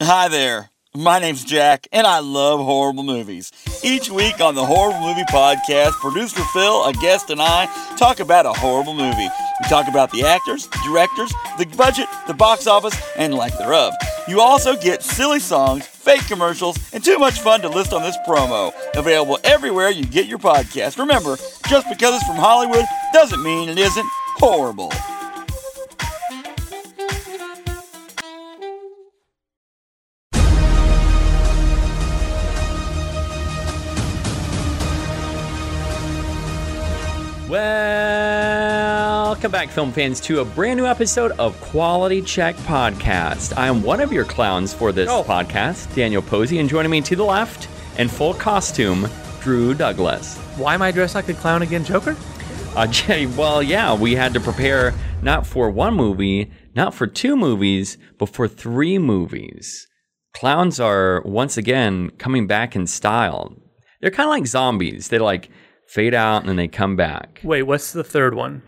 Hi there. My name's Jack, and I love horrible movies. Each week on the Horrible Movie Podcast, producer Phil, a guest, and I talk about a horrible movie. We talk about the actors, directors, the budget, the box office, and lack thereof. You also get silly songs, fake commercials, and too much fun to list on this promo. Available everywhere you get your podcast. Remember, just because it's from Hollywood doesn't mean it isn't horrible. Welcome back, film fans, to a brand new episode of Quality Check Podcast. I am one of your clowns for this Oh. podcast, Daniel Posey, and joining me to the left in full costume, Drew Douglas. Why am I dressed like a clown again, Joker? Uh, Jay, well, yeah, we had to prepare not for one movie, not for two movies, but for three movies. Clowns are once again coming back in style. They're kind of like zombies. They like fade out and then they come back. Wait, what's the third one?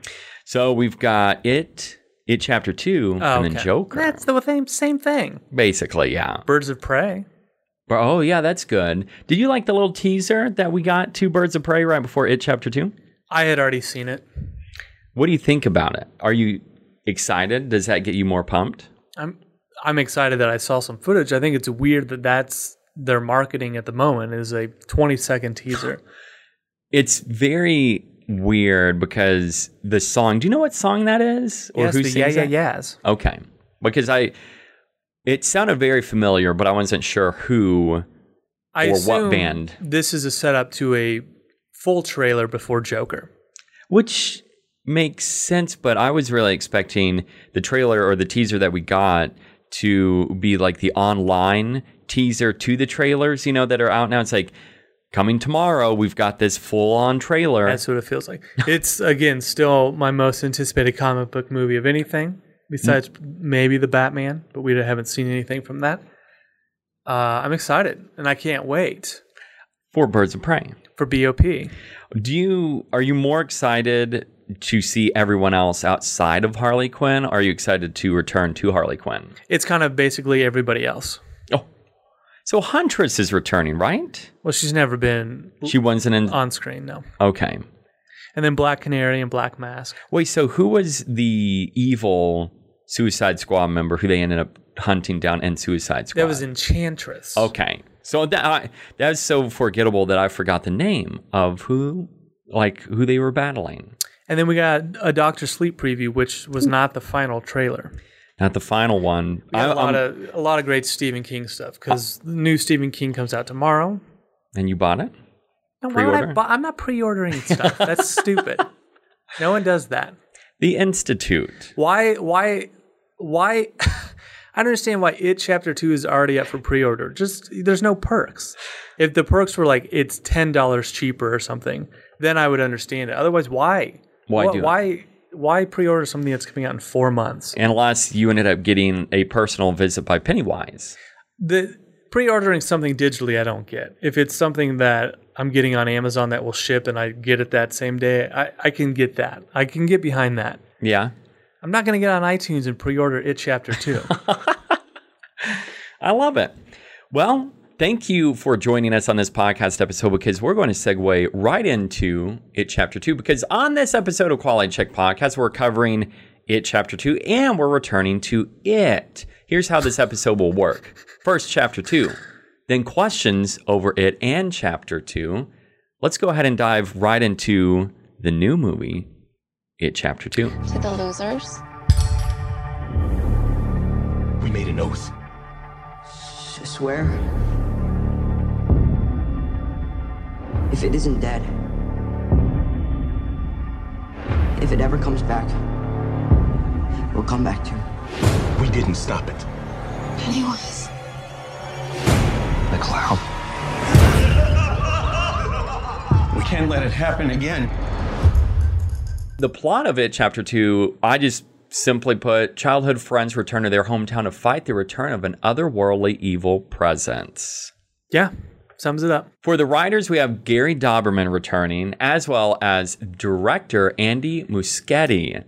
So we've got it, it chapter two, Oh, and then okay. Joker. That's the same same thing. Basically, yeah. Birds of Prey. Oh, yeah, that's good. Did you like the little teaser that we got to Birds of Prey right before it chapter two? I had already seen it. What do you think about it? Are you excited? Does that get you more pumped? I'm I'm excited that I saw some footage. I think it's weird that that's their marketing at the moment is a 20 second teaser. It's very weird because the song. Do you know what song that is, or yes, who the sings yeah yeah yeahs. Okay, because I, it sounded very familiar, but I wasn't sure who. I Or what band? This is a setup to a full trailer before Joker. Which makes sense, but I was really expecting the trailer or the teaser that we got to be like the online teaser to the trailers, you know, that are out now. It's like coming tomorrow, we've got this full on trailer. That's what it feels like. It's again still my most anticipated comic book movie of anything, besides Mm. maybe the Batman, but we haven't seen anything from that. Uh, I'm excited, and I can't wait for Birds of Prey. for BOP. Do you are you more excited to see everyone else outside of Harley Quinn? Or are you excited to return to Harley Quinn? It's kind of basically everybody else. So Huntress is returning, right? Well, she's never been She wasn't in. on screen, no. Okay. And then Black Canary and Black Mask. Wait, so who was the evil Suicide Squad member who they ended up hunting down in Suicide Squad? That was Enchantress. Okay, so that I, that was so forgettable that I forgot the name of who, like who they were battling. And then we got a Doctor Sleep preview, which was not the final trailer. Not the final one. I- a lot I'm- of a lot of great Stephen King stuff because uh, the new Stephen King comes out tomorrow. and you bought it. No, why would I bu- I'm not pre-ordering stuff. That's stupid. No one does that. The Institute. Why? Why? Why? I don't understand why it chapter two is already up for pre-order. Just there's no perks. If the perks were like it's ten dollars cheaper or something, then I would understand it. Otherwise, why? Why Wh- do it? why? Why pre-order something that's coming out in four months? Unless you ended up getting a personal visit by Pennywise. The pre-ordering something digitally, I don't get. If it's something that I'm getting on Amazon that will ship and I get it that same day, I, I can get that. I can get behind that. Yeah. I'm not going to get on iTunes and pre-order it chapter two. I love it. Well, thank you for joining us on this podcast episode because we're going to segue right into it chapter two. Because on this episode of Quality Check Podcast, we're covering it chapter two and we're returning to it. Here's how this episode will work first, chapter two, then questions over it and chapter two. Let's go ahead and dive right into the new movie, It Chapter Two. To the losers. We made an oath. I swear. If it isn't dead, if it ever comes back, we'll come back to it. We didn't stop it. Pennywise. The clown. We can't let it happen again. The plot of it, chapter two, I just simply put childhood friends return to their hometown to fight the return of an otherworldly evil presence. yeah, sums it up. For the writers, we have Gary Dauberman returning, as well as director Andy Muschietti.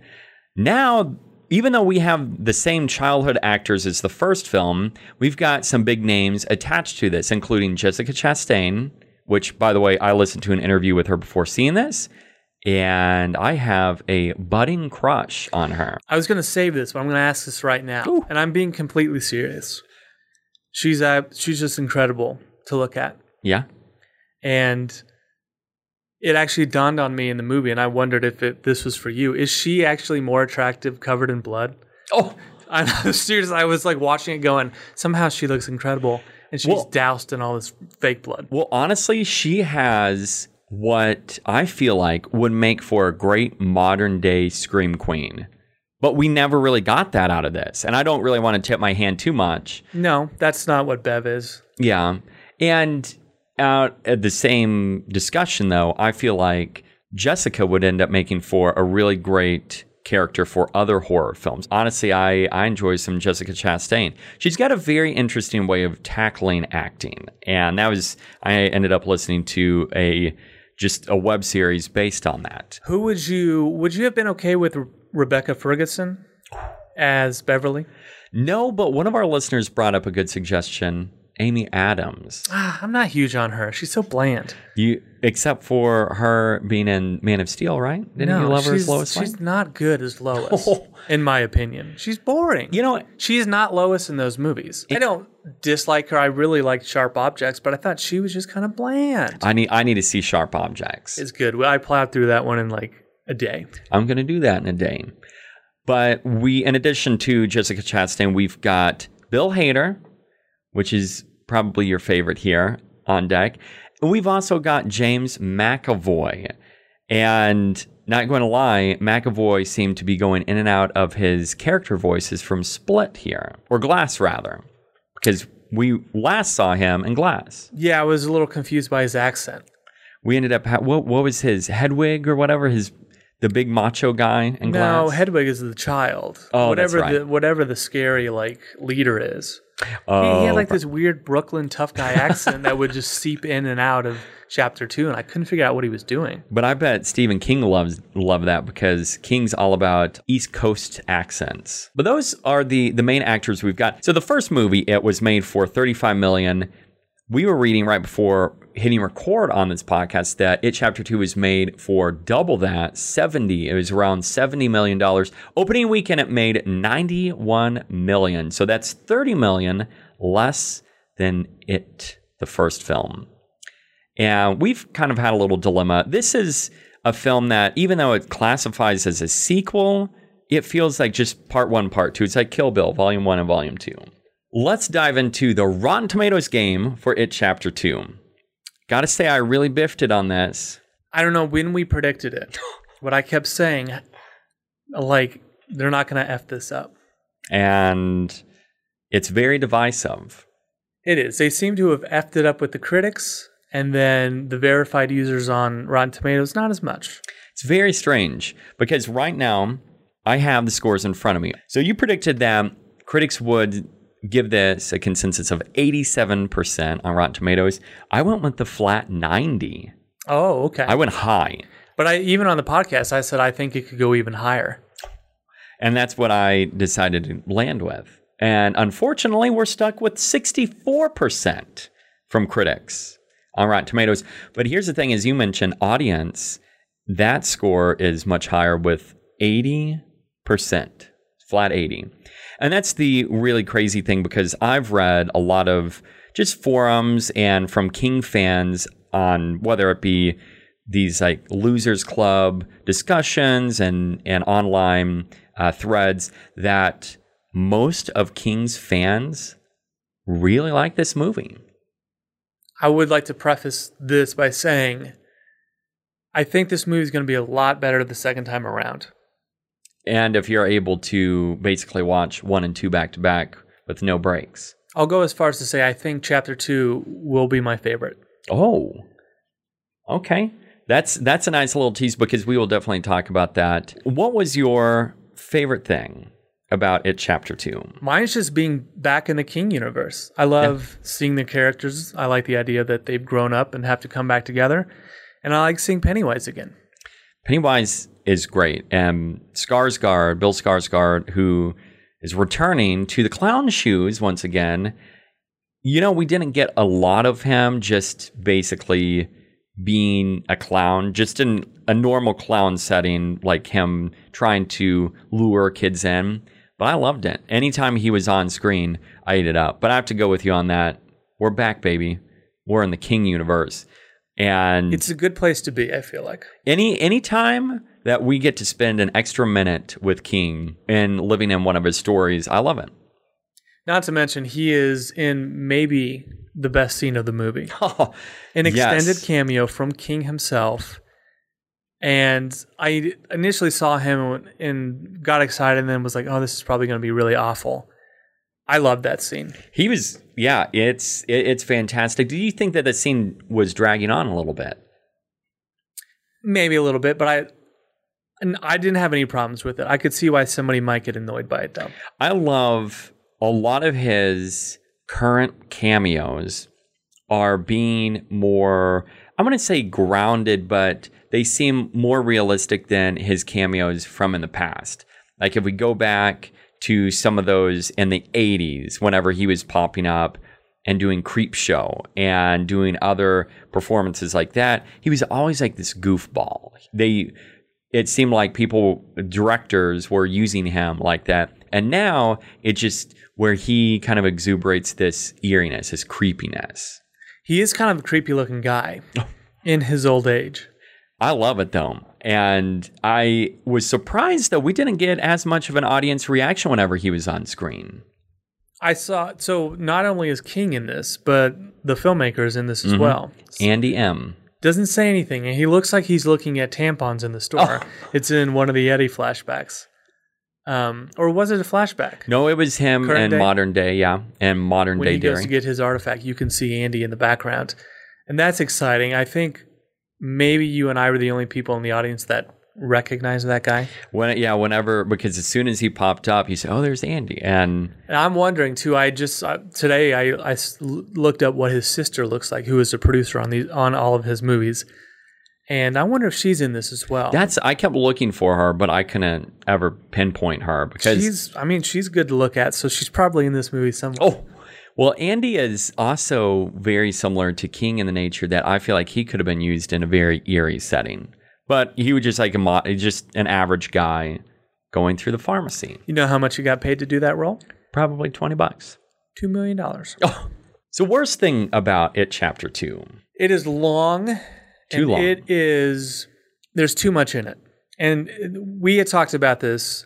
Now, even though we have the same childhood actors as the first film, we've got some big names attached to this, including Jessica Chastain, which, by the way, I listened to an interview with her before seeing this, and I have a budding crush on her. I was going to save this, but I'm going to ask this right now, and I'm being completely serious. She's uh, she's just incredible to look at, Yeah. and it actually dawned on me in the movie, and I wondered if it, this was for you. Is she actually more attractive covered in blood? Oh, I know, serious. I was like watching it, going, somehow she looks incredible, and she's Well- doused in all this fake blood. Well, honestly, she has what I feel like would make for a great modern day Scream Queen. But we never really got that out of this. And I don't really want to tip my hand too much. No, that's not what Bev is. Yeah. And out at the same discussion, though, I feel like Jessica would end up making for a really great character for other horror films. Honestly, I, I enjoy some Jessica Chastain. She's got a very interesting way of tackling acting. And that was, I ended up listening to a just a web series based on that. Who would you would you have been okay with Rebecca Ferguson as Beverly? No, but one of our listeners brought up a good suggestion. Amy Adams. Ah, I'm not huge on her. She's so bland. You except for her being in Man of Steel, right? Didn't you love her as she's, Lois Lane? she's not good as Lois, in my opinion. She's boring. You know she's not Lois in those movies. I don't dislike her. I really liked Sharp Objects, but I thought she was just kind of bland. I need I need to see Sharp Objects. It's good. I plowed through that one in like a day. I'm going to do that in a day. But we, in addition to Jessica Chastain, we've got Bill Hader, which is probably your favorite here on deck. And we've also got James McAvoy. And not going to lie, McAvoy seemed to be going in and out of his character voices from Split here, or Glass rather, because we last saw him in Glass. Yeah, I was a little confused by his accent. We ended up ha- what what was his Hedwig or whatever his the big macho guy in No, Glass. No, Hedwig is the child. Oh, that's right. the whatever the scary like leader is. He, had uh, like this weird Brooklyn tough guy accent that would just seep in and out of chapter two, and I couldn't figure out what he was doing. But I bet Stephen King loves love that because King's all about East Coast accents. But those are the the main actors we've got. So the first movie it was made for 35 million. We were reading right before hitting record on this podcast that It Chapter 2 was made for double that, 70. It was around 70 million dollars. Opening weekend it made 91 million. So that's 30 million less than It the first film. And we've kind of had a little dilemma. This is a film that, even though it classifies as a sequel, it feels like just part one, part two. It's like Kill Bill, volume one and volume two. Let's dive into the Rotten Tomatoes game for It Chapter 2. Gotta say, I really biffed it on this. I don't know when we predicted it. What I kept saying, like they're not going to f this up. And it's very divisive. It is. They seem to have effed it up with the critics, and then the verified users on Rotten Tomatoes not as much. It's very strange because right now I have the scores in front of me. So you predicted that critics would give this a consensus of 87% on Rotten Tomatoes. I went with the flat 90. Oh, okay. I went high. but I even on the podcast, I said I think it could go even higher. And that's what I decided to land with. And unfortunately, we're stuck with 64% from critics on Rotten Tomatoes. But here's the thing as you mentioned, audience, that score is much higher with 80%, flat 80. And that's the really crazy thing because I've read a lot of just forums and from King fans on whether it be these like losers club discussions and and online uh, threads that most of King's fans really like this movie. I would like to preface this by saying I think this movie is going to be a lot better the second time around. And if you're able to basically watch one and two back to back with no breaks. I'll go as far as to say I think chapter 2 will be my favorite. Oh. Okay. That's that's a nice little tease because we will definitely talk about that. What was your favorite thing about it chapter 2? Mine's just being back in the King universe. I love seeing the characters. I like the idea that they've grown up and have to come back together. And I like seeing Pennywise again. Pennywise is great. And Skarsgård, Bill Skarsgård, who is returning to the clown shoes once again. You know, we didn't get a lot of him just basically being a clown, just in a normal clown setting, like him trying to lure kids in. But I loved it. Anytime he was on screen, I ate it up. But I have to go with you on that. We're back, baby. We're in the King universe. And It's a good place to be, I feel like. any any time that we get to spend an extra minute with King and living in one of his stories, I love it. Not to mention, he is in maybe the best scene of the movie. Oh, An extended yes. cameo from King himself. And I initially saw him and got excited and then was like, oh, this is probably going to be really awful. I love that scene. He was, yeah, it's it, it's fantastic. Do you think that the scene was dragging on a little bit? Maybe a little bit, but I. And I didn't have any problems with it. I could see why somebody might get annoyed by it, though. I love a lot of his current cameos are being more, I'm going to say grounded, but they seem more realistic than his cameos from in the past. Like if we go back to some of those in the 80s, whenever he was popping up and doing Creepshow and doing other performances like that, he was always like this goofball. They, it seemed like people, directors were using him like that. And now it just where he kind of exuberates this eeriness, this creepiness. He is kind of a creepy looking guy in his old age. I love it though. And I was surprised that we didn't get as much of an audience reaction whenever he was on screen. I saw, so not only is King in this, but the filmmaker is in this as Mhm. well. Andy M. Doesn't say anything, and he looks like he's looking at tampons in the store. It's in one of the Eddie flashbacks. Um, or was it a flashback? No, it was him Current in day? modern day, yeah, and modern when day he goes to get his artifact, you can see Andy in the background, and that's exciting. I think maybe you and I were the only people in the audience that recognize that guy. When yeah, whenever because as soon as he popped up, he said, "Oh, there's Andy," and And I'm wondering too. I just uh, today I looked up what his sister looks like, who is a producer on these on all of his movies, and I wonder if she's in this as well. that's I kept looking for her, but I couldn't ever pinpoint her because she's. I mean, she's good to look at, so she's probably in this movie somewhere. Oh, well, Andy is also very similar to King in the nature that I feel like he could have been used in a very eerie setting, but he was just like a mo- just an average guy going through the pharmacy. You know how much he got paid to do that role? Probably twenty bucks. Two million dollars. Oh, so worst thing about it, chapter two. It is long. Too and long. It is. There's too much in it, and we had talked about this.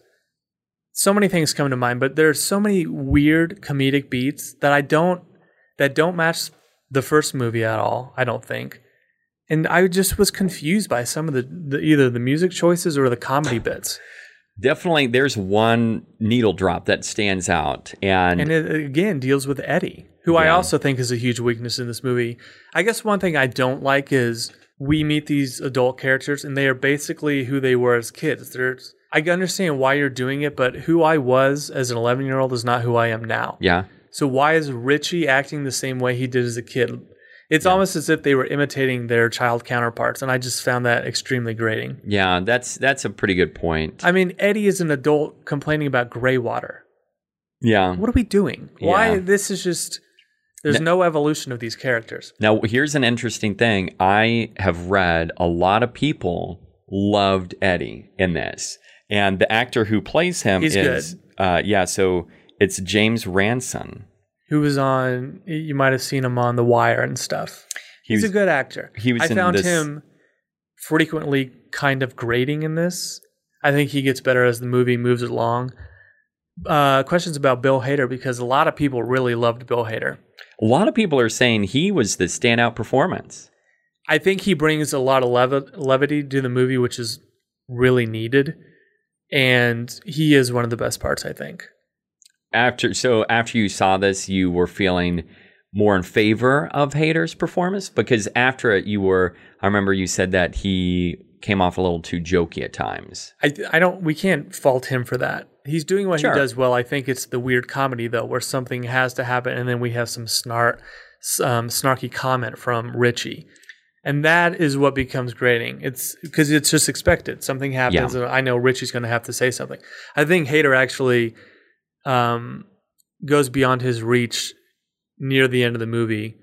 So many things come to mind, but there's so many weird comedic beats that I don't that don't match the first movie at all. I don't think, and I just was confused by some of the, the either the music choices or the comedy bits. Definitely, there's one needle drop that stands out, and, And it again deals with Eddie, who I also think is a huge weakness in this movie. I guess one thing I don't like is we meet these adult characters and they are basically who they were as kids. They're I understand why you're doing it, but who I was as an 11 year old is not who I am now. yeah, So why is Richie acting the same way he did as a kid? It's almost as if they were imitating their child counterparts, and I just found that extremely grating. yeah, that's that's a pretty good point. I mean, Eddie is an adult complaining about gray water. yeah. What are we doing? Why? This is just. There's no evolution of these characters. Now, here's an interesting thing. I have read a lot of people loved Eddie in this, and the actor who plays him He's is, uh, yeah. So it's James Ransone. Who was on? You might have seen him on The Wire and stuff. He He's was- a good actor. he was I found this- him frequently kind of grating in this. I think he gets better as the movie moves along. Uh, questions about Bill Hader because a lot of people really loved Bill Hader. A lot of people are saying he was the standout performance. I think he brings a lot of lev- levity to the movie, which is really needed. And he is one of the best parts, I think. After so after you saw this, you were feeling more in favor of Hader's performance because after it, you were. I remember you said that he came off a little too jokey at times. I, I don't we can't fault him for that. He's doing what Sure. he does well. I think it's the weird comedy though, where something has to happen, and then we have some snart, um, snarky comment from Richie, And that is what becomes grating. It's because it's just expected. Something happens, Yeah. and I know Richie's going to have to say something. I think Hader actually um, goes beyond his reach near the end of the movie.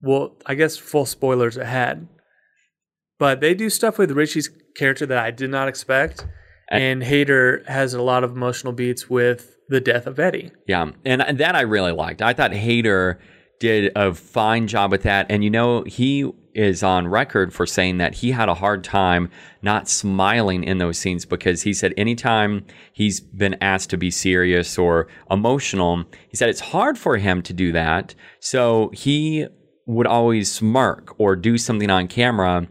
Well, I guess full spoilers ahead, but they do stuff with Richie's character that I did not expect, and Hader has a lot of emotional beats with the death of Eddie. Yeah, and that I really liked. I thought Hader did a fine job with that, and you know he is on record for saying that he had a hard time not smiling in those scenes because he said anytime he's been asked to be serious or emotional, he said it's hard for him to do that. So he would always smirk or do something on camera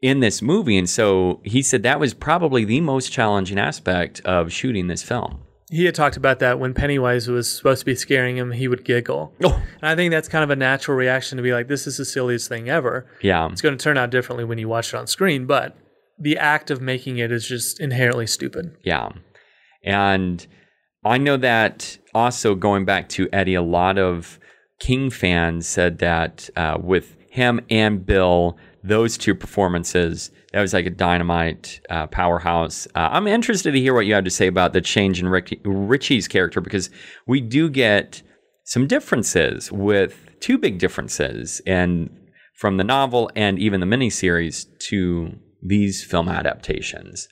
in this movie. And so he said that was probably the most challenging aspect of shooting this film. He had talked about that when Pennywise was supposed to be scaring him, he would giggle. Oh. And I think that's kind of a natural reaction to be like, this is the silliest thing ever. Yeah. It's going to turn out differently when you watch it on screen, but the act of making it is just inherently stupid. Yeah. And I know that also going back to Eddie, a lot of King fans said that uh, with him and Bill, those two performances, that was like a dynamite uh, powerhouse. Uh, I'm interested to hear what you have to say about the change in Rick- Richie's character because we do get some differences with two big differences and from the novel and even the miniseries to these film adaptations.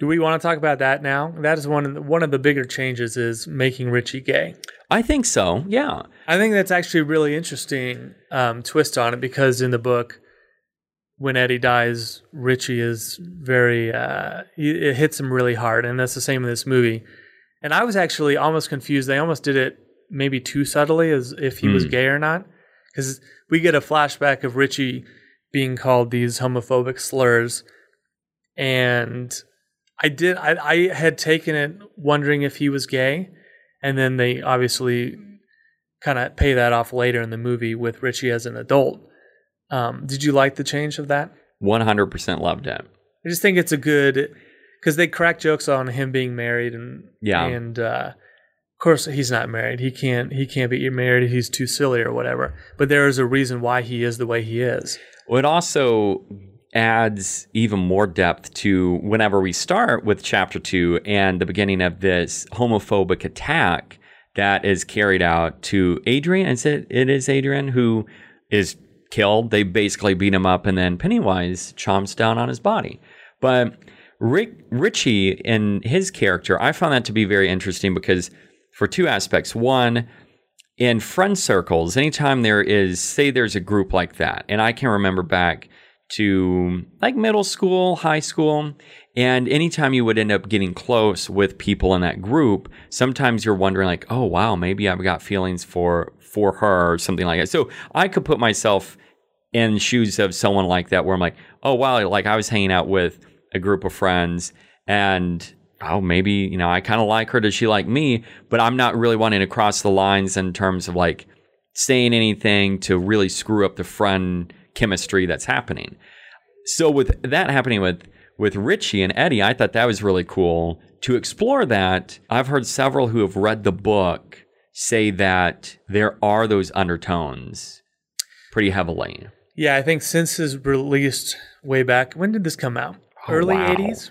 Do we want to talk about that now? That is one of the, one of the bigger changes is making Richie gay. I think so. Yeah. I think that's actually a really interesting um, twist on it because in the book, when Eddie dies, Richie is very, uh, it hits him really hard. And that's the same in this movie. And I was actually almost confused. They almost did it maybe too subtly as if he was Hmm. gay or not. Because we get a flashback of Richie being called these homophobic slurs. And I did, I, I had taken it wondering if he was gay. And then they obviously kind of pay that off later in the movie with Richie as an adult. Um, did you like the change of that? 100% loved it. I just think it's a good because they crack jokes on him being married and Yeah. and uh, of course he's not married. He can't he can't be married. He's too silly or whatever. But there is a reason why he is the way he is. Well, it also adds even more depth to whenever we start with chapter two and the beginning of this homophobic attack that is carried out to Adrian. Is it, it is Adrian who is killed. They basically beat him up, and then Pennywise chomps down on his body. But Rick Richie and his character, I found that to be very interesting because for two aspects. One, in friend circles, anytime there is, say, there's a group like that, and I can remember back to like middle school, high school, and anytime you would end up getting close with people in that group, sometimes you're wondering like, oh wow, maybe I've got feelings for for her or something like that. So I could put myself in shoes of someone like that where I'm like, oh wow, like I was hanging out with a group of friends and oh maybe, you know, I kind of like her, does she like me? But I'm not really wanting to cross the lines in terms of like saying anything to really screw up the friend chemistry that's happening. So with that happening with with Richie and Eddie, I thought that was really cool to explore that. I've heard several who have read the book say that there are those undertones pretty heavily. Yeah, I think since his released way back, when did this come out? Oh, Early wow. 80s?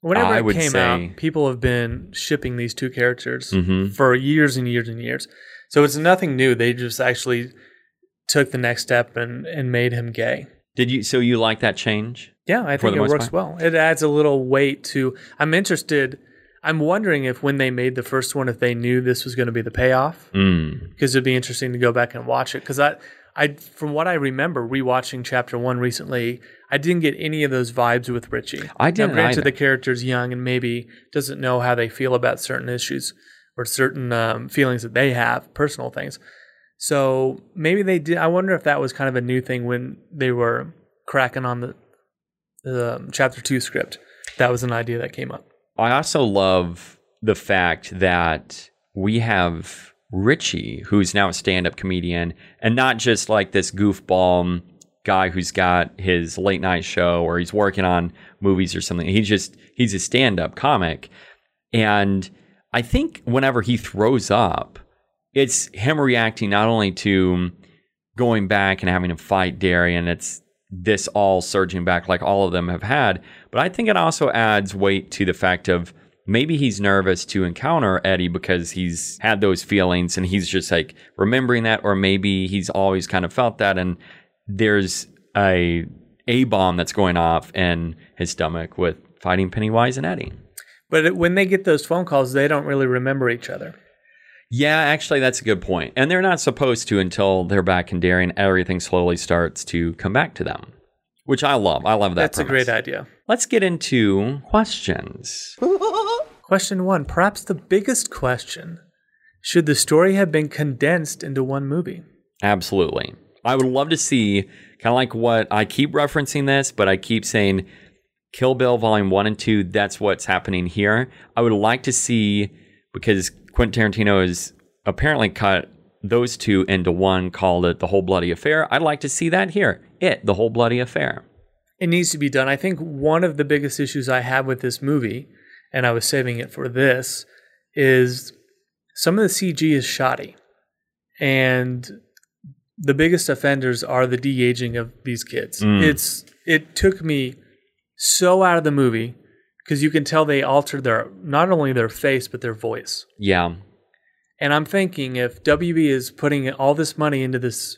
Whenever I it came say- out, people have been shipping these two characters Mhm. for years and years and years. So it's nothing new. They just actually took the next step and, and made him gay. Did you so you like that change? Yeah, I think it works part? well. It adds a little weight to. I'm interested. I'm wondering if when they made the first one, if they knew this was going to be the payoff, Mm. because it'd be interesting to go back and watch it. Because I, I, from what I remember, rewatching Chapter One recently, I didn't get any of those vibes with Richie. I didn't Now, granted, either. the character's young and maybe doesn't know how they feel about certain issues or certain um, feelings that they have, personal things. So maybe they did. I wonder if that was kind of a new thing when they were cracking on the, the um, chapter two script. That was an idea that came up. I also love the fact that we have Richie, who's now a stand up comedian, and not just like this goofball guy who's got his late night show or he's working on movies or something. He's just, he's a stand up comic. And I think whenever he throws up, it's him reacting not only to going back and having to fight Darian, it's this all surging back like all of them have had. But I think it also adds weight to the fact of maybe he's nervous to encounter Eddie because he's had those feelings and he's just like remembering that, or maybe he's always kind of felt that and there's a a bomb that's going off in his stomach with fighting Pennywise and Eddie. But when they get those phone calls, they don't really remember each other. Yeah, actually, that's a good point. And they're not supposed to until they're back in Darien. Everything slowly starts to come back to them, which I love. I love that. That's premise. a great idea. Let's get into questions. Question one, perhaps the biggest question. Should the story have been condensed into one movie? Absolutely. I would love to see kind of like what I keep referencing this, but I keep saying Kill Bill Volume 1 and 2, that's what's happening here. I would like to see, because Quentin Tarantino has apparently cut those two into one, called it The Whole Bloody Affair. I'd like to see that here. It, The Whole Bloody Affair. It needs to be done. I think one of the biggest issues I have with this movie, and I was saving it for this, is some of the CG is shoddy. And the biggest offenders are the de-aging of these kids. Mm. It's it took me so out of the movie because you can tell they altered their not only their face but their voice. Yeah. And I'm thinking if WB is putting all this money into this,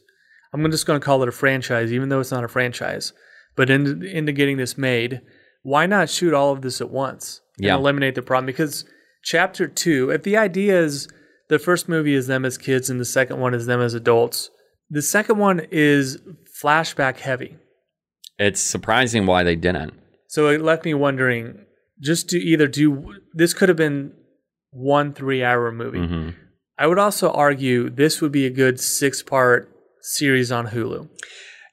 I'm just going to call it a franchise, even though it's not a franchise, but into, into getting this made, why not shoot all of this at once and Yeah. eliminate the problem? Because chapter two, if the idea is the first movie is them as kids and the second one is them as adults, the second one is flashback heavy. It's surprising why they didn't. So it left me wondering just to either do this could have been one three hour movie. Mhm. I would also argue this would be a good six part series on Hulu.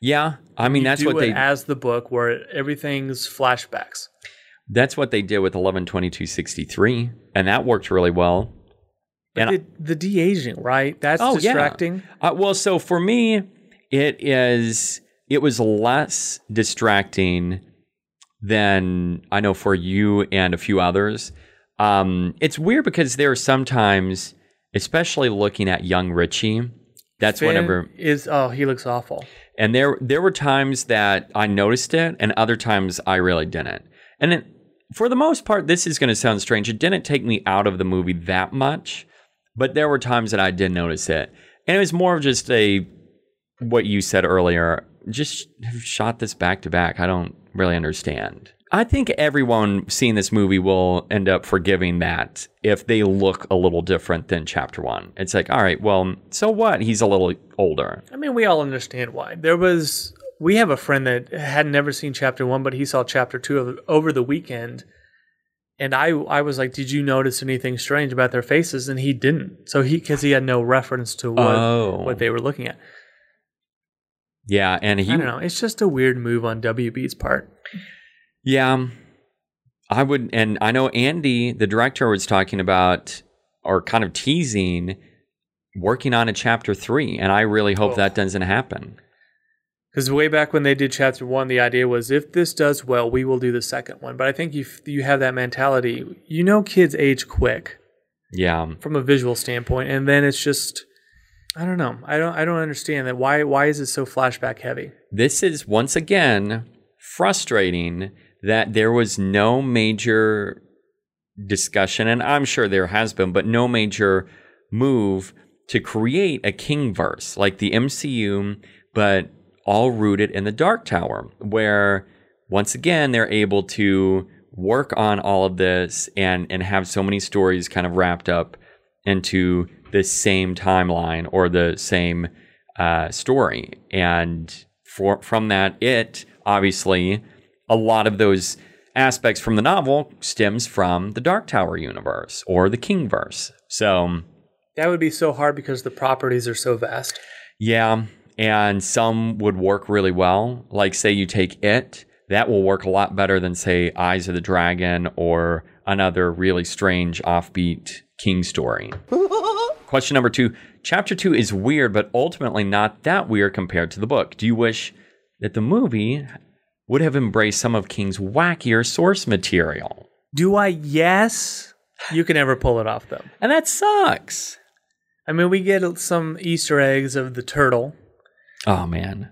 Yeah. I mean, You that's what they as the book where everything's flashbacks. that's what they did with 11.22.63 and that worked really well. But And the, the de aging, right? That's Oh, yeah. distracting. Uh, well, so for me, it is. It was less distracting than I know for you and a few others. Um, it's weird because there are sometimes, especially looking at young Richie, that's Finn whenever, is oh he looks awful. and there there were times that I noticed it, and other times I really didn't. And it, for the most part, this is going to sound strange. It didn't take me out of the movie that much, but there were times that I did notice it, and it was more of just a what you said earlier. Just shot this back to back. I don't really understand. I think everyone seeing this movie will end up forgiving that if they look a little different than chapter one. It's like, all right, well, so what? He's a little older. I mean, we all understand why. There was we have a friend that had never seen chapter one, but he saw chapter two of, over the weekend. And I, I was like, "Did you notice anything strange about their faces?" And he didn't. So he, because he had no reference to what Oh. what they were looking at. Yeah, and he I don't know. It's just a weird move on WB's part. Yeah. Um, I would and I know Andy, the director, was talking about or kind of teasing working on a chapter three, and I really hope Oh. that doesn't happen. Because way back when they did chapter one, the idea was if this does well, we will do the second one. But I think you you have that mentality. You know, kids age quick Yeah. from a visual standpoint, and then it's just I don't know. I don't I don't understand that. Why why is it so flashback heavy? This is once again frustrating that there was no major discussion, and I'm sure there has been, but no major move to create a Kingverse like the MCU, but all rooted in the Dark Tower, where once again they're able to work on all of this and and have so many stories kind of wrapped up into the same timeline or the same uh, story. And for from that, it obviously a lot of those aspects from the novel stems from the Dark Tower universe or the Kingverse. So That would be so hard because the properties are so vast. yeah, and some would work really well. Like say you take it, that will work a lot better than say Eyes of the Dragon or another really strange offbeat king story. Question number 2. Chapter 2 is weird but ultimately not that weird compared to the book. Do you wish that the movie would have embraced some of King's wackier source material? Do I? Yes. You can never pull it off though. And that sucks. I mean, we get some Easter eggs of the turtle, Oh man.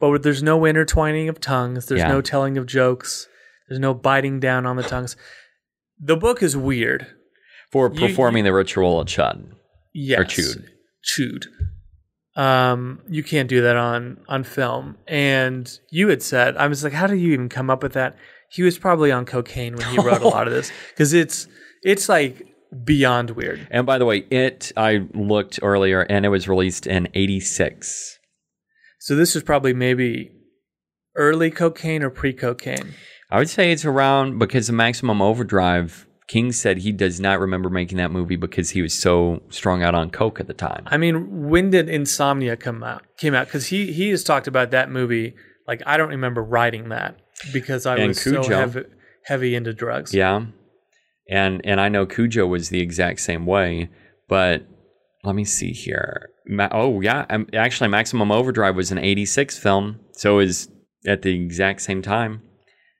but there's no intertwining of tongues. There's Yeah. no telling of jokes. There's no biting down on the tongues. The book is weird. For You- performing the ritual of Chud. Yes. chewed. Chewed. Um, you can't do that on on film. And you had said, I was like, how do you even come up with that? He was probably on cocaine when he wrote a lot of this because it's it's like beyond weird. And by the way, it I looked earlier and it was released in 86. So this is probably maybe early cocaine or pre cocaine. I would say it's around because the Maximum Overdrive. King said he does not remember making that movie because he was so strung out on coke at the time. I mean, when did Insomnia come out? Came out because he he has talked about that movie. Like I don't remember writing that because I And was so heavy, heavy into drugs. Yeah. And and I know Cujo was the exact same way, but let me see here. Ma- oh yeah, um, actually Maximum Overdrive was an 86 film, so it was at the exact same time.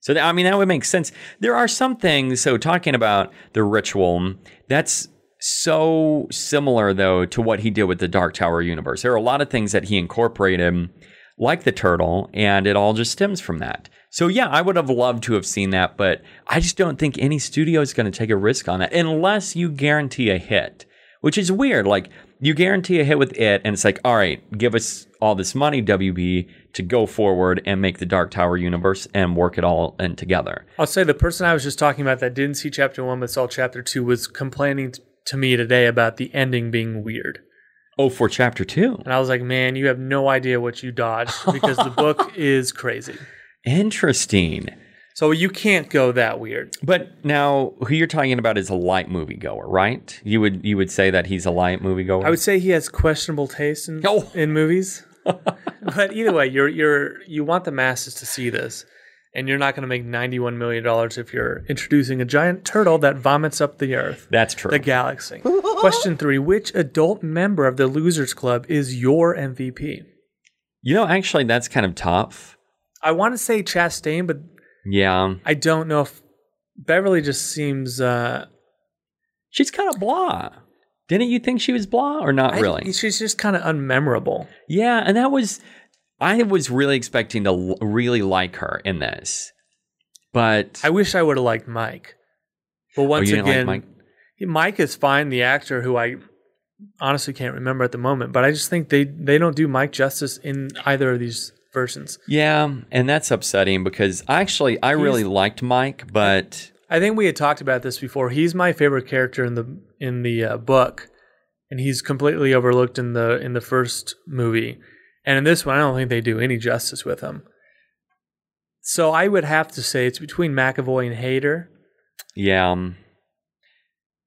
So I mean that would make sense. There are some things so talking about the ritual that's so similar though to what he did with the Dark Tower universe. There are a lot of things that he incorporated like the turtle and it all just stems from that. So yeah, I would have loved to have seen that, but I just don't think any studio is going to take a risk on that unless you guarantee a hit, which is weird. Like you guarantee a hit with it, and it's like, all right, give us all this money, WB, to go forward and make the Dark Tower universe and work it all in together. I'll say the person I was just talking about that didn't see chapter one but saw chapter two was complaining to me today about the ending being weird. Oh, for chapter two. And I was like, man, you have no idea what you dodged because the book is crazy. Interesting. So you can't go that weird. But now, who you're talking about is a light moviegoer, right? You would you would say that he's a light moviegoer. I would say he has questionable taste in, Oh. in movies. but either way, you're you're you want the masses to see this, and you're not going to make ninety one million dollars if you're introducing a giant turtle that vomits up the earth, That's true. the galaxy. Question three: Which adult member of the Losers Club is your MVP? you know, actually, that's kind of tough. I want to say Chastain, but Yeah, I don't know if Beverly just seems. Uh, she's kind of blah. Didn't you think she was blah or not I- really? she's just kind of unmemorable. yeah, and that was I was really expecting to l- really like her in this, but I wish I would have liked Mike. But once Oh, didn't like again, Mike? Mike is fine, the actor who I honestly can't remember at the moment, but I just think they they don't do Mike justice in either of these versions. yeah, and that's upsetting because actually I really liked Mike, but I think we had talked about this before. He's my favorite character in the in the uh, book, and he's completely overlooked in the in the first movie. And in this one, I don't think they do any justice with him. So I would have to say it's between McAvoy and Hader. yeah. um,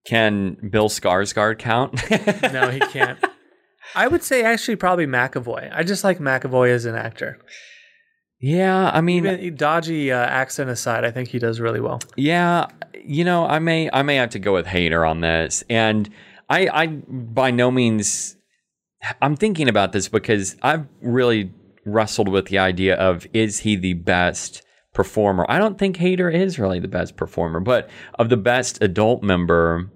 Can Bill Skarsgård count? No, he can't. I would say actually probably McAvoy. I just like McAvoy as an actor. yeah, I mean, Even dodgy uh, accent aside, I think he does really well. Yeah, you know, I may I may have to go with Hader on this, and I I by no means I'm thinking about this because I've really wrestled with the idea of is he the best performer? I don't think Hader is really the best performer, but of the best adult member,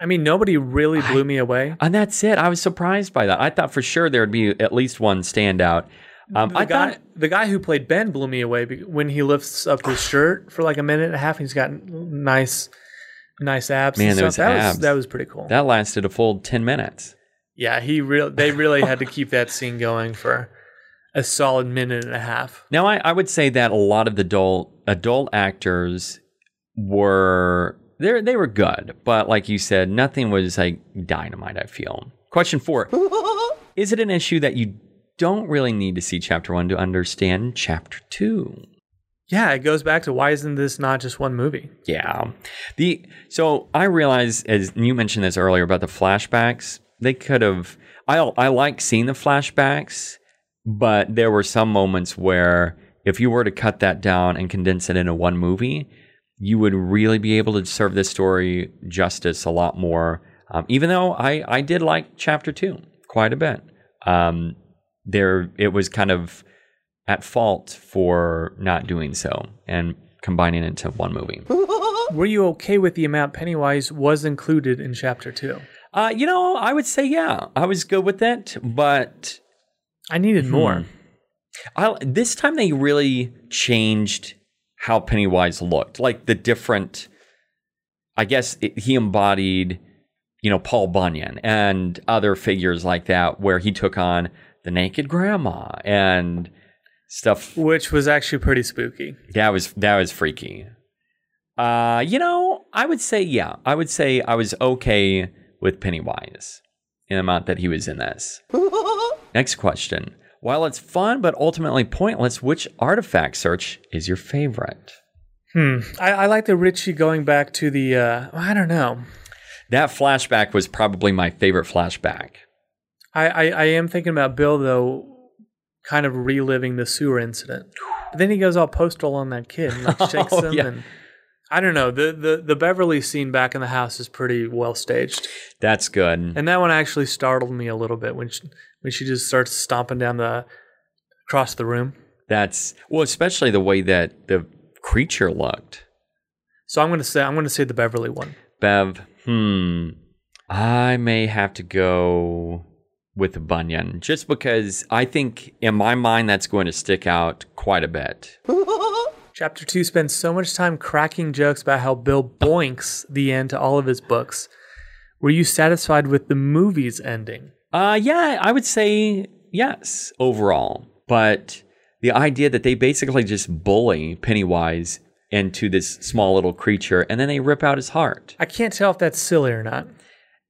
I mean, nobody really blew me away. and that's it. I was surprised by that. I thought for sure there would be at least one standout. Um, The I guy, thought the guy who played Ben blew me away when he lifts up his shirt for like a minute and a half. He's got nice, nice abs. Man, and those. That abs. was that was pretty cool. that lasted a full ten minutes. yeah, he real they really had to keep that scene going for a solid minute and a half. Now, I, I would say that a lot of the adult adult actors were they they were good, but like you said, nothing was like dynamite. I feel. Question four: Is it an issue that you don't really need to see chapter one to understand chapter two? Yeah, it goes back to why isn't this not just one movie? Yeah. The so I realize as you mentioned this earlier about the flashbacks, they could have I I like seeing the flashbacks, but there were some moments where if you were to cut that down and condense it into one movie, you would really be able to serve this story justice a lot more. Um, even though I I did like chapter 2 quite a bit. Um there it was kind of at fault for not doing so and combining it into one movie. Were you okay with the amount Pennywise was included in chapter two? Uh, you know, I would say yeah, I was good with it, but I needed more. I, this time they really changed how Pennywise looked. Like the different, I guess it, he embodied, you know, Paul Bunyan and other figures like that, where he took on the naked grandma and stuff. Which was actually pretty spooky. That was that was freaky. Uh, you know, I would say yeah. I would say I was okay with Pennywise in the amount that he was in this. Next question. While it's fun but ultimately pointless, which artifact search is your favorite? Hmm. I, I like the Richie going back to the. Uh, I don't know. That flashback was probably my favorite flashback. I, I, I am thinking about Bill though, kind of reliving the sewer incident. But then he goes all postal on that kid and like shakes Oh, him yeah. and I don't know. The, the the Beverly scene back in the house is pretty well staged. That's good. And that one actually startled me a little bit when she, when she just starts stomping down the across the room. That's well, especially the way that the creature looked. So I'm gonna say I'm gonna say the Beverly one. Bev, hmm. I may have to go with the Bunyan just because I think in my mind that's going to stick out quite a bit. Chapter two spends so much time cracking jokes about how Bill boinks the end to all of his books. Were you satisfied with the movie's ending? Uh yeah, I would say yes overall. But the idea that they basically just bully Pennywise into this small little creature and then they rip out his heart. I can't tell if that's silly or not.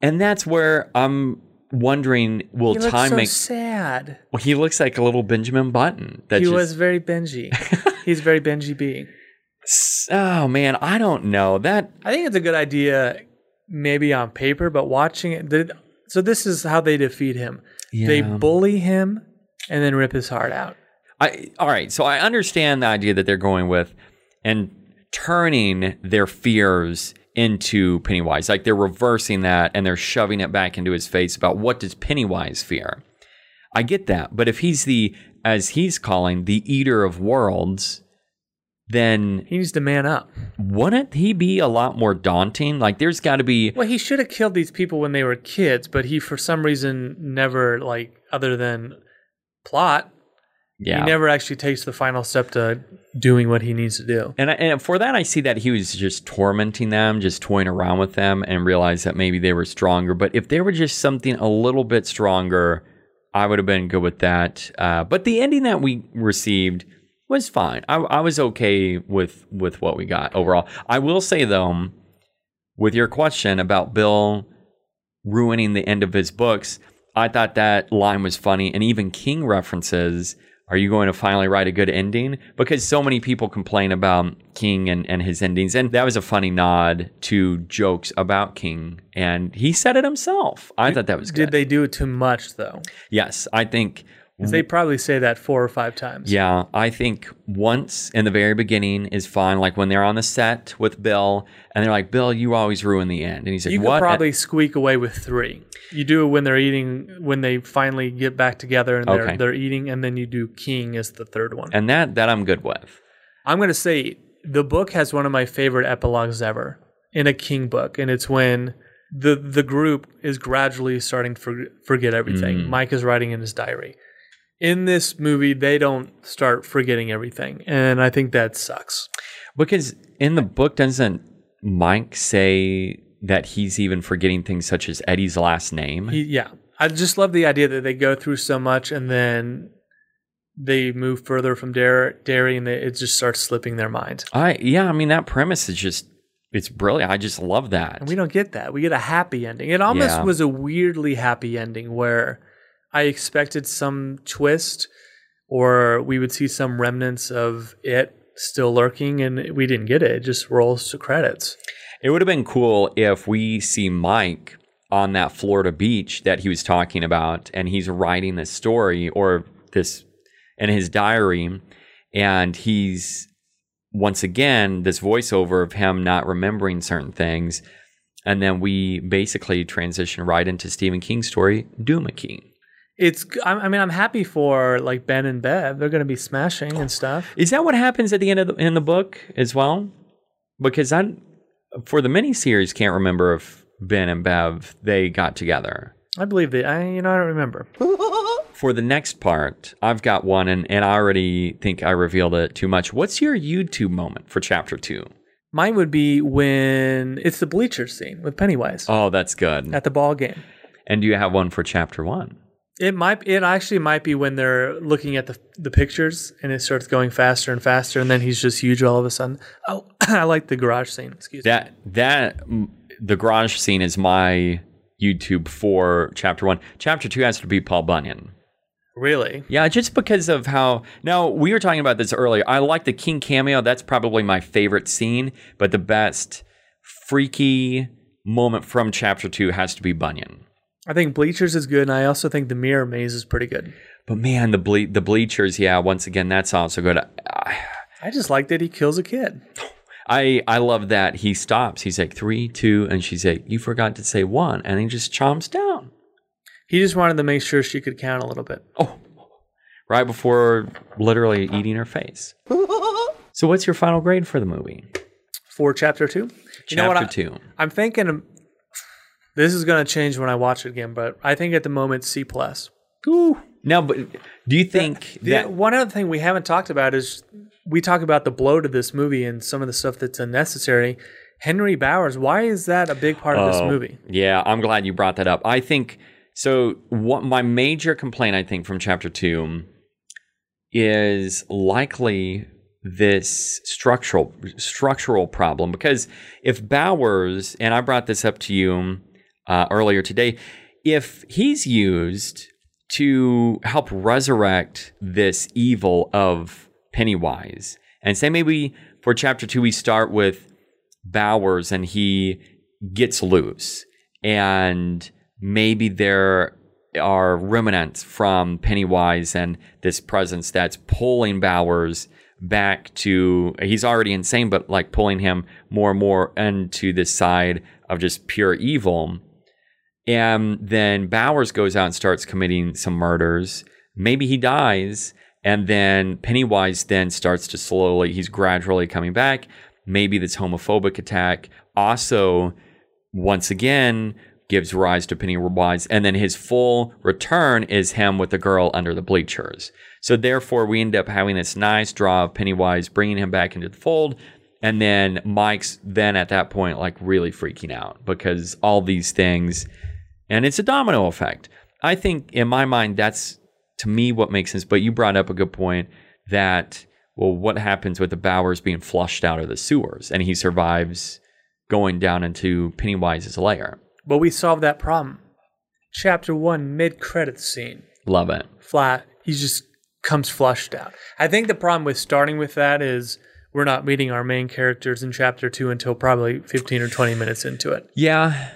And that's where I'm wondering will time so make sad. well, he looks like a little Benjamin Button. That he just, was very Benji. He's very Benji B. Oh man, I don't know. That I think it's a good idea, maybe on paper, but watching it. the- So this is how they defeat him. They bully him and then rip his heart out. I all right, so I understand the idea that they're going with and turning their fears into Pennywise. Like they're reversing that and they're shoving it back into his face about what does Pennywise fear. I get that, but if he's the as he's calling the eater of worlds, then He needs to man up. wouldn't he be a lot more daunting? Like there's got to be Well, he should have killed these people when they were kids, but he, for some reason, never like other than plot. yeah. He never actually takes the final step to doing what he needs to do. And, I- and for that, I see that he was just tormenting them, just toying around with them, and realized that maybe they were stronger. But if they were just something a little bit stronger, I would have been good with that. Uh, but the ending that we received was fine. I, I was okay with with what we got overall. I will say though, with your question about Bill ruining the end of his books, I thought that line was funny, and even King references. Are you going to finally write a good ending? Because so many people complain about King and, and his endings. And that was a funny nod to jokes about King. And he said it himself. I thought that was good. Did they do it too much though? Yes, I think 'Cause they probably say that four or five times. yeah, I think once in the very beginning is fine. Like when they're on the set with Bill and they're like, Bill, you always ruin the end. And he's like, You could what? probably squeak away with three. You do it when they're eating, when they finally get back together and they're Okay. they're eating, and then you do King as the third one. and that, that I'm good with. I'm gonna say the book has one of my favorite epilogues ever in a King book, and it's when the the group is gradually starting to for, forget everything. Mm. Mike is writing in his diary. In this movie, they don't start forgetting everything, and I think that sucks. Because in the book, doesn't Mike say that he's even forgetting things such as Eddie's last name? He, yeah, I just love the idea that they go through so much, and then they move further from Derry, Derry and they, it just starts slipping their mind. I yeah, I mean that premise is just it's brilliant. I just love that. And we don't get that. We get a happy ending. It almost Yeah. was a weirdly happy ending where I expected some twist or we would see some remnants of it still lurking and we didn't get it. It just rolls to credits. It would have been cool if we see Mike on that Florida beach that he was talking about, and he's writing this story or this in his diary, and he's once again this voiceover of him not remembering certain things, and then we basically transition right into Stephen King's story, Duma Key. It's I I mean I'm happy for like Ben and Bev. They're going to be smashing and stuff. Is that what happens at the end of the, in the book as well? Because I, for the miniseries, can't remember if Ben and Bev they got together. I believe they I you know I don't remember. for the next part, I've got one, and, and I already think I revealed it too much. What's your YouTube moment for chapter two? Mine would be when it's the bleachers scene with Pennywise Oh, that's good. at the ball game. And do you have one for chapter one? It might. It actually might be when they're looking at the the pictures and it starts going faster and faster, and then he's just huge all of a sudden. Oh, I like the garage scene. Excuse me. That that the garage scene is my YouTube for chapter one. Chapter two has to be Paul Bunyan. Really? Yeah, just because of how. Now, we were talking about this earlier. I like the King cameo. That's probably my favorite scene, but the best freaky moment from chapter two has to be Bunyan. I think bleachers is good, and I also think the mirror maze is pretty good. But man, the ble- the bleachers, yeah, once again, that's also good. I, I just like that he kills a kid. I I love that he stops. He's like three, two, and she's like, "You forgot to say one," and he just chomps down. He just wanted to make sure she could count a little bit. Oh, right before literally eating her face. so, what's your final grade for the movie? For chapter two, you know what? Chapter I, two. I'm thinking this is going to change when I watch it again, but I think at the moment C plus. Ooh. Now, but do you think The, that? one other thing we haven't talked about is we talk about the blow to this movie and some of the stuff that's unnecessary. Henry Bowers, why is that a big part of this Oh, movie? Yeah, I'm glad you brought that up. I think so. What my major complaint, I think, from chapter two is likely this structural structural problem because if Bowers and I brought this up to you uh, earlier today, if he's used to help resurrect this evil of Pennywise, and say maybe for chapter two we start with Bowers and he gets loose, and maybe there are remnants from Pennywise and this presence that's pulling Bowers back to he's already insane, but like pulling him more and more into this side of just pure evil. And then Bowers goes out and starts committing some murders. Maybe he dies, and then Pennywise then starts to slowly, he's gradually coming back. Maybe this homophobic attack also, once again, gives rise to Pennywise, and then his full return is him with the girl under the bleachers. So therefore, we end up having this nice draw of Pennywise bringing him back into the fold, and then Mike's then at that point like really freaking out because all these things, and it's a domino effect. I think in my mind that's to me what makes sense. But you brought up a good point that well, what happens with the Bowers being flushed out of the sewers, and he survives going down into Pennywise's lair. But we solved that problem. Chapter one, mid credits scene. Love it. Flat. He just comes flushed out. I think the problem with starting with that is we're not meeting our main characters in chapter two until probably 15 or 20 minutes into it. Yeah,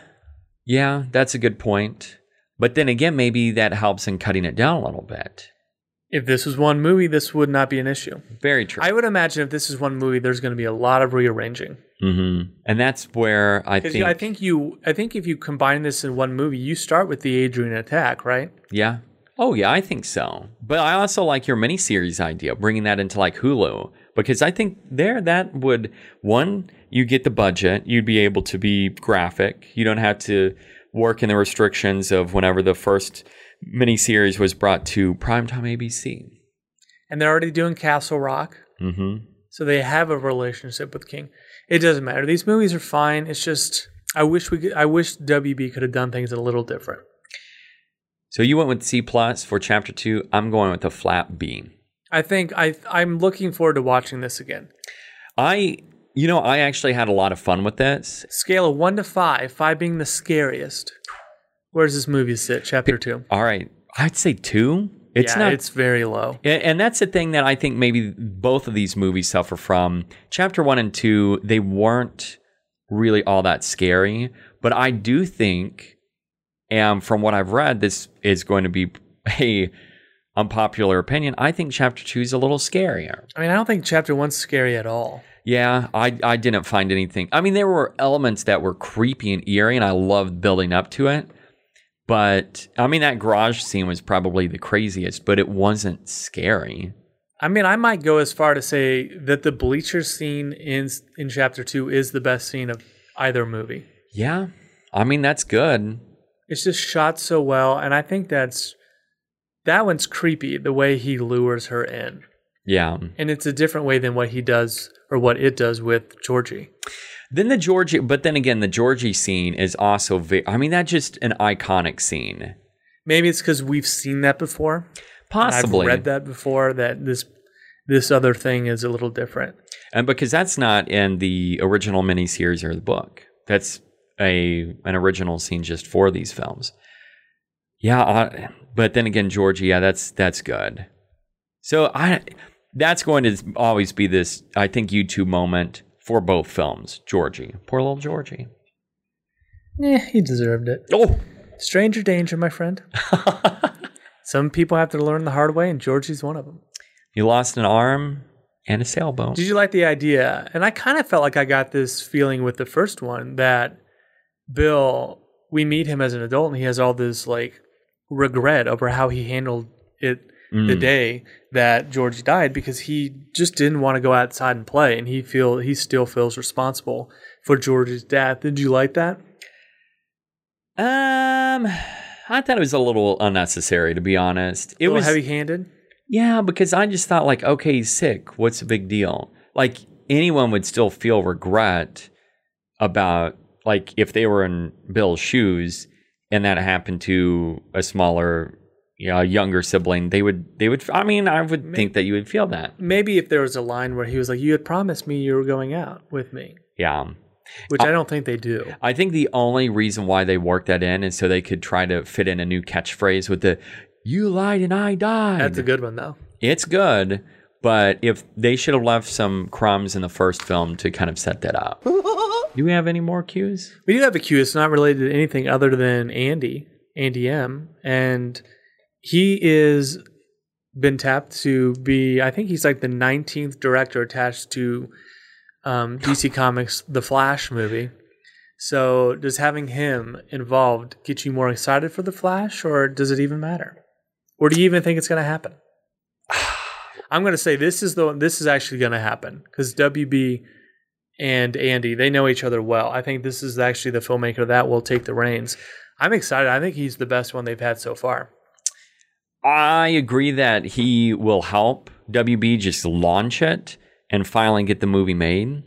yeah, that's a good point. But then again, maybe that helps in cutting it down a little bit. If this was one movie, this would not be an issue. Very true. I would imagine if this is one movie, there's going to be a lot of rearranging. hmm And that's where I think, I think you, I think if you combine this in one movie, you start with the Adrian attack, right? yeah. Oh yeah, I think so. But I also like your miniseries idea, bringing that into like Hulu, because I think there that would one, you get the budget, you'd be able to be graphic. You don't have to work in the restrictions of whenever the first miniseries was brought to primetime ABC. And they're already doing Castle Rock, Mm-hmm. so they have a relationship with King. It doesn't matter. These movies are fine. It's just I wish we could, I wish WB could have done things a little different. So you went with C plus for chapter two. I'm going with a flat B. I think I I'm looking forward to watching this again. I, you know, I actually had a lot of fun with this. Scale of one to five, five being the scariest. Where does this movie sit? Chapter two. All right, I'd say two. It's yeah, not. it's very low. and and that's the thing that I think maybe both of these movies suffer from. Chapter one and two, they weren't really all that scary, but I do think, and from what I've read, this is going to be a unpopular opinion. I think chapter two is a little scarier. I mean, I don't think chapter one's scary at all. Yeah, I I didn't find anything. I mean, there were elements that were creepy and eerie, and I loved building up to it. But I mean, that garage scene was probably the craziest, but it wasn't scary. I mean, I might go as far to say that the bleacher scene in in chapter two is the best scene of either movie. Yeah, I mean that's good. It's just shot so well, and I think that's that one's creepy the way he lures her in. Yeah. And it's a different way than what he does or what it does with Georgie. Then the Georgie, but then again, the Georgie scene is also very, I mean, that's just an iconic scene. Maybe it's because we've seen that before. Possibly. I've read that before that this this other thing is a little different. And because that's not in the original miniseries or the book. That's a an original scene just for these films. Yeah, I, but then again, Georgie, yeah, that's that's good. So I that's going to always be this, I think, YouTube moment for both films. Georgie, poor little Georgie. Yeah, he deserved it. Oh, Stranger danger, my friend. Some people have to learn the hard way, and Georgie's one of them. he lost an arm and a sailboat. Did you like the idea? And I kind of felt like I got this feeling with the first one that Bill, we meet him as an adult, and he has all this like regret over how he handled it the Mm. day that George died because he just didn't want to go outside and play, and he feel he still feels responsible for George's death. Did you like that? Um, I thought it was a little unnecessary, to be honest. It was heavy-handed. Yeah, because I just thought like, okay, he's sick. What's the big deal? Like anyone would still feel regret about like if they were in Bill's shoes and that happened to a smaller, you know, a younger sibling, they would they would I mean, I would think that you would feel that. Maybe if there was a line where he was like, "You had promised me you were going out with me," Yeah. which I don't think they do. I think the only reason why they worked that in is so they could try to fit in a new catchphrase with the you lied and I died. That's a good one though. It's good, but if they should have left some crumbs in the first film to kind of set that up. Do we have any more cues? We do have a cue. It's not related to anything other than Andy, Andy M, and he is been tapped to be. I think he's like the 19th director attached to um, DC Comics The Flash movie. So does having him involved get you more excited for the Flash, or does it even matter? Or do you even think it's going to happen? I'm going to say this is the this is actually going to happen because WB and Andy they know each other well. I think this is actually the filmmaker that will take the reins. I'm excited. I think he's the best one they've had so far. I agree that he will help WB just launch it and finally get the movie made.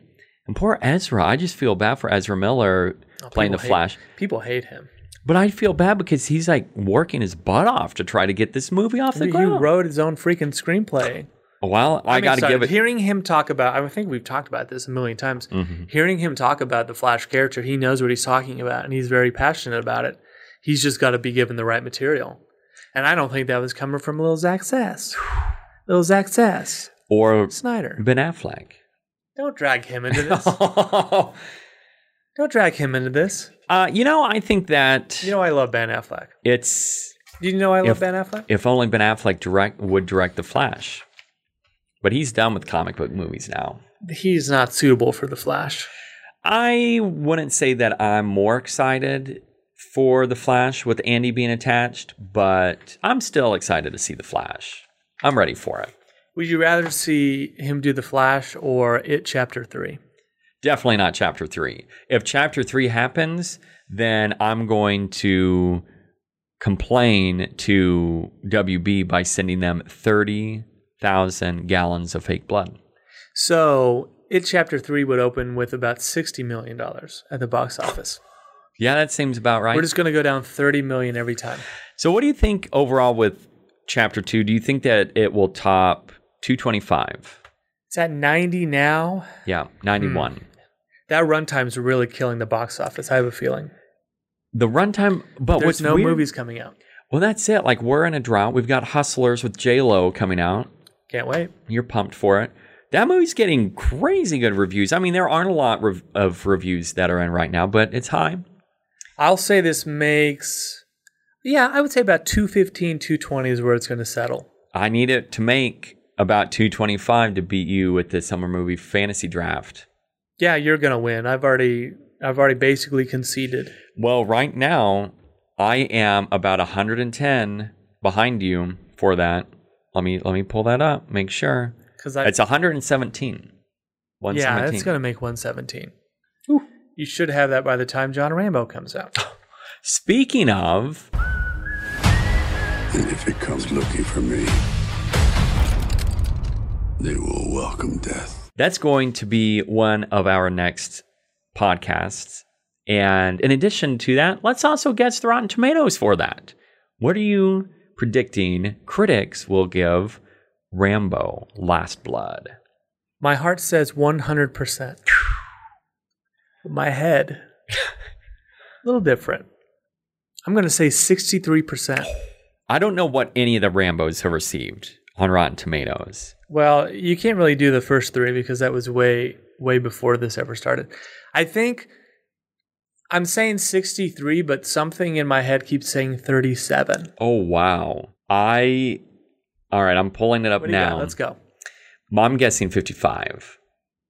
And poor Ezra, I just feel bad for Ezra Miller oh, playing the hate- Flash. People hate him. But I feel bad because he's like working his butt off to try to get this movie off the He ground. He wrote his own freaking screenplay. well, I I'm got to give it. Hearing him talk about, I think we've talked about this a million times. Mm-hmm. Hearing him talk about the Flash character, he knows what he's talking about, and he's very passionate about it. He's just got to be given the right material, and I don't think that was coming from little Zach Sass. little Zach Sass, Or Snyder. Ben Affleck. Don't drag him into this. don't drag him into this. Uh, you know, I think that You know I love Ben Affleck. it's Do you know I love If- Ben Affleck? if only Ben Affleck direct would direct the Flash. But he's done with comic book movies now. He's not suitable for the Flash. I wouldn't say that I'm more excited for the Flash with Andy being attached, but I'm still excited to see the Flash. I'm ready for it. Would you rather see him do the Flash or It Chapter Three? Definitely not chapter three. If chapter three happens, then I'm going to complain to WB by sending them 30,000 gallons of fake blood. So It Chapter Three would open with about sixty million dollars at the box office. Yeah, that seems about right. We're just going to go down thirty million every time. So, what do you think overall with chapter two? Do you think that it will top 225? It's at ninety now. Yeah, 91. Hmm. That runtime's really killing the box office. I have a feeling. The runtime, but There's what's no weird- movies coming out. Well, that's it. Like we're in a drought. We've got Hustlers with J Lo coming out. Can't wait. You're pumped for it. That movie's getting crazy good reviews. I mean, there aren't a lot rev- of reviews that are in right now, but it's high. I'll say this makes, yeah, I would say about 215, 220 is where it's going to settle. I need it to make about 225 to beat you with the summer movie fantasy draft. Yeah, you're going to win. I've already, I've already basically conceded. Well, right now, I am about 110 behind you for that. Let me let me pull that up. Make sure Because I, it's 117. yeah, 117. that's going to make 117. Ooh. You should have that by the time John Rambo comes out. Speaking of, And if it comes looking for me, they will welcome death. That's going to be one of our next podcasts. And in addition to that, let's also guess the Rotten Tomatoes for that. What are you predicting critics will give Rambo Last Blood? My heart says 100%. My head, a little different. I'm going to say 63%. I don't know what any of the Rambos have received on Rotten Tomatoes. Well, you can't really do the first three because that was way, way before this ever started. I think I'm saying 63, but something in my head keeps saying 37. Oh, wow. I. All right, I'm pulling it up What do you now. got? Let's go. I'm guessing 55.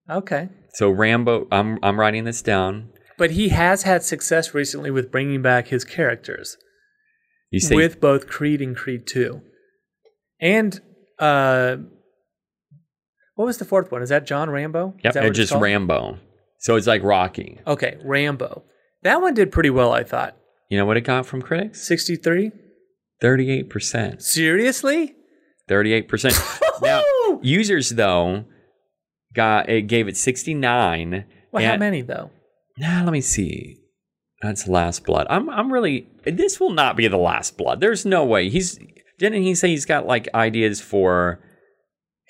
Okay. So Rambo, I'm I'm writing this down. But he has had success recently with bringing back his characters You say with both Creed and Creed 2. And uh what was the fourth one? Is that John Rambo? Yep, it's just called? Rambo. So it's like Rocky. Okay, Rambo. That one did pretty well, I thought. You know what it got from critics? 63? 38%. Seriously? 38%. now, users though got it gave it 69. Well, how many though? Nah, let me see. That's Last Blood. I'm I'm really this will not be the Last Blood. There's no way. He's didn't he say he's got like ideas for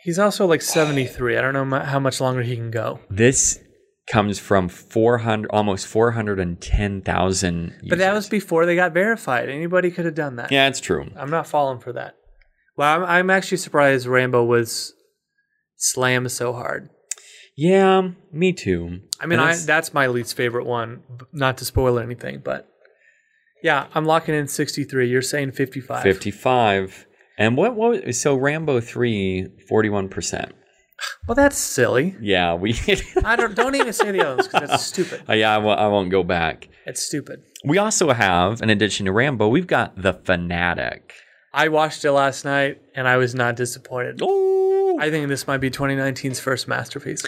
He's also like 73. I don't know how much longer he can go. this comes from 400 almost 410,000 But that was before they got verified. Anybody could have done that. Yeah, it's true. I'm not falling for that. Well, I'm, I'm actually surprised Rambo was slammed so hard. Yeah, me too. I mean, I, that's my least favorite one. Not to spoil anything, but yeah, I'm locking in 63. You're saying 55. 55. And what what so Rambo 3 41%. Well, that's silly. Yeah, we I don't don't even say the others because that's stupid. Uh, yeah, I won't, go back. It's stupid. We also have, in addition to Rambo, we've got The Fanatic. I watched it last night and I was not disappointed. Oh, I think this might be 2019's first masterpiece.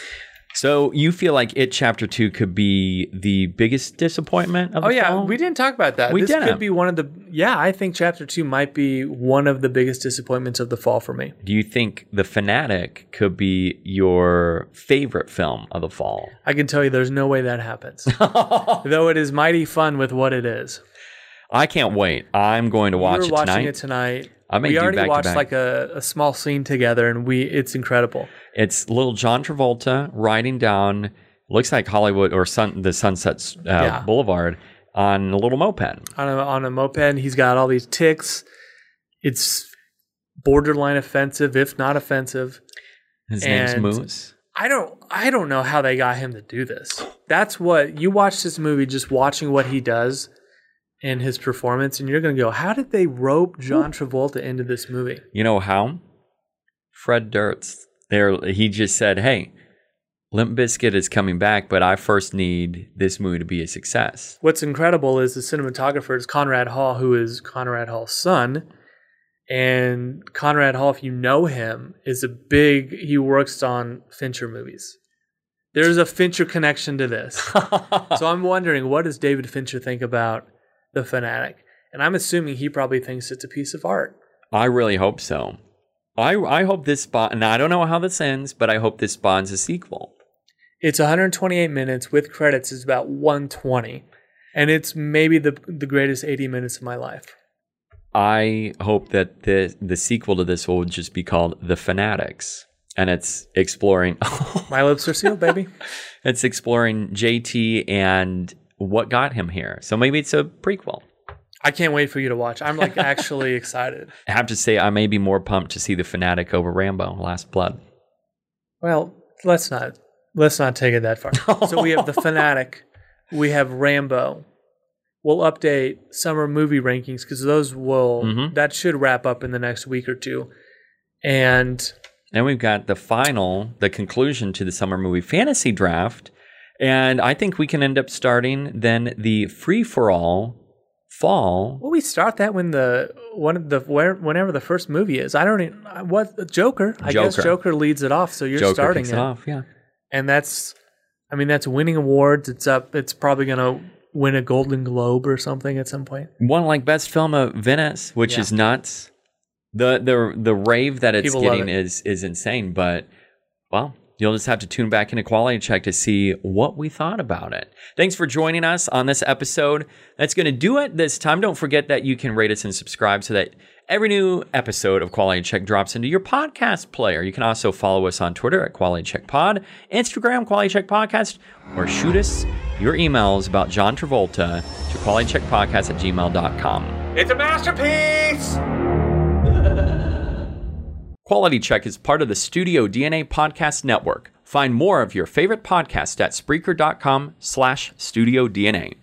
So you feel like it chapter two could be the biggest disappointment of Oh yeah, film? we didn't talk about that. We this didn't. could be one of the yeah. I think chapter two might be one of the biggest disappointments of the fall for me. Do you think The Fanatic could be your favorite film of the fall? I can tell you, there's no way that happens. Though it is mighty fun with what it is. I can't wait. I'm going to watch we it watching tonight. it tonight. I may we already watched like a, a small scene together, and we it's incredible. It's little John Travolta riding down, looks like Hollywood or sun, the Sunset uh, Yeah. Boulevard on a little moped. On a, on a moped, he's got all these tics. It's borderline offensive, if not offensive. His name's Moose. I don't I don't know how they got him to do this. That's what you watch this movie just watching what he does and his performance and you're going to go, "How did they rope John Travolta into this movie?" You know how? Fred Durst. There, he just said, "Hey, Limp Bizkit is coming back, but I first need this movie to be a success." What's incredible is the cinematographer is Conrad Hall, who is Conrad Hall's son. And Conrad Hall, if you know him, is a big, he works on Fincher movies. There's a Fincher connection to this. so I'm wondering, what does David Fincher think about The Fanatic? And I'm assuming he probably thinks it's a piece of art. I really hope so. I I hope this spot And I don't know how this ends, but I hope this spawns a sequel. It's 128 minutes with credits is about 120. And it's maybe the the greatest 80 minutes of my life. I hope that the the sequel to this will just be called The Fanatics, and it's exploring. My lips are sealed, baby. it's exploring JT and what got him here. So maybe it's a prequel. I can't wait for you to watch. I'm like actually excited. I have to say, I may be more pumped to see The Fanatic over Rambo: Last Blood. Well, let's not let's not take it that far. so we have the fanatic, we have Rambo. We'll update summer movie rankings because those will Mhm. that should wrap up in the next week or two. And Then we've got the final, the conclusion to the summer movie fantasy draft. And I think we can end up starting then the free for all fall. Well, we start that when the one of the where whenever the first movie is? I don't even what Joker. I guess Joker. Leads it off. So you're Joker starting it, it off. Yeah. and that's I mean that's winning awards. It's up. It's probably gonna win a Golden Globe or something at some point. One like best film of Venice, which Yeah. is nuts. the the the rave that it's People getting it. is is insane. But well, you'll just have to tune back into Quality Check to see what we thought about it. Thanks for joining us on this episode. That's going to do it this time. Don't forget that you can rate us and subscribe so that every new episode of Quality Check drops into your podcast player. You can also follow us on Twitter at Quality Check Pod, Instagram Quality Check Podcast, or shoot us your emails about John Travolta to qualitycheckpodcast at gmail.com. It's a masterpiece. Quality Check is part of the Studio DNA Podcast Network. Find more of your favorite podcasts at Spreaker.com slash Studio DNA.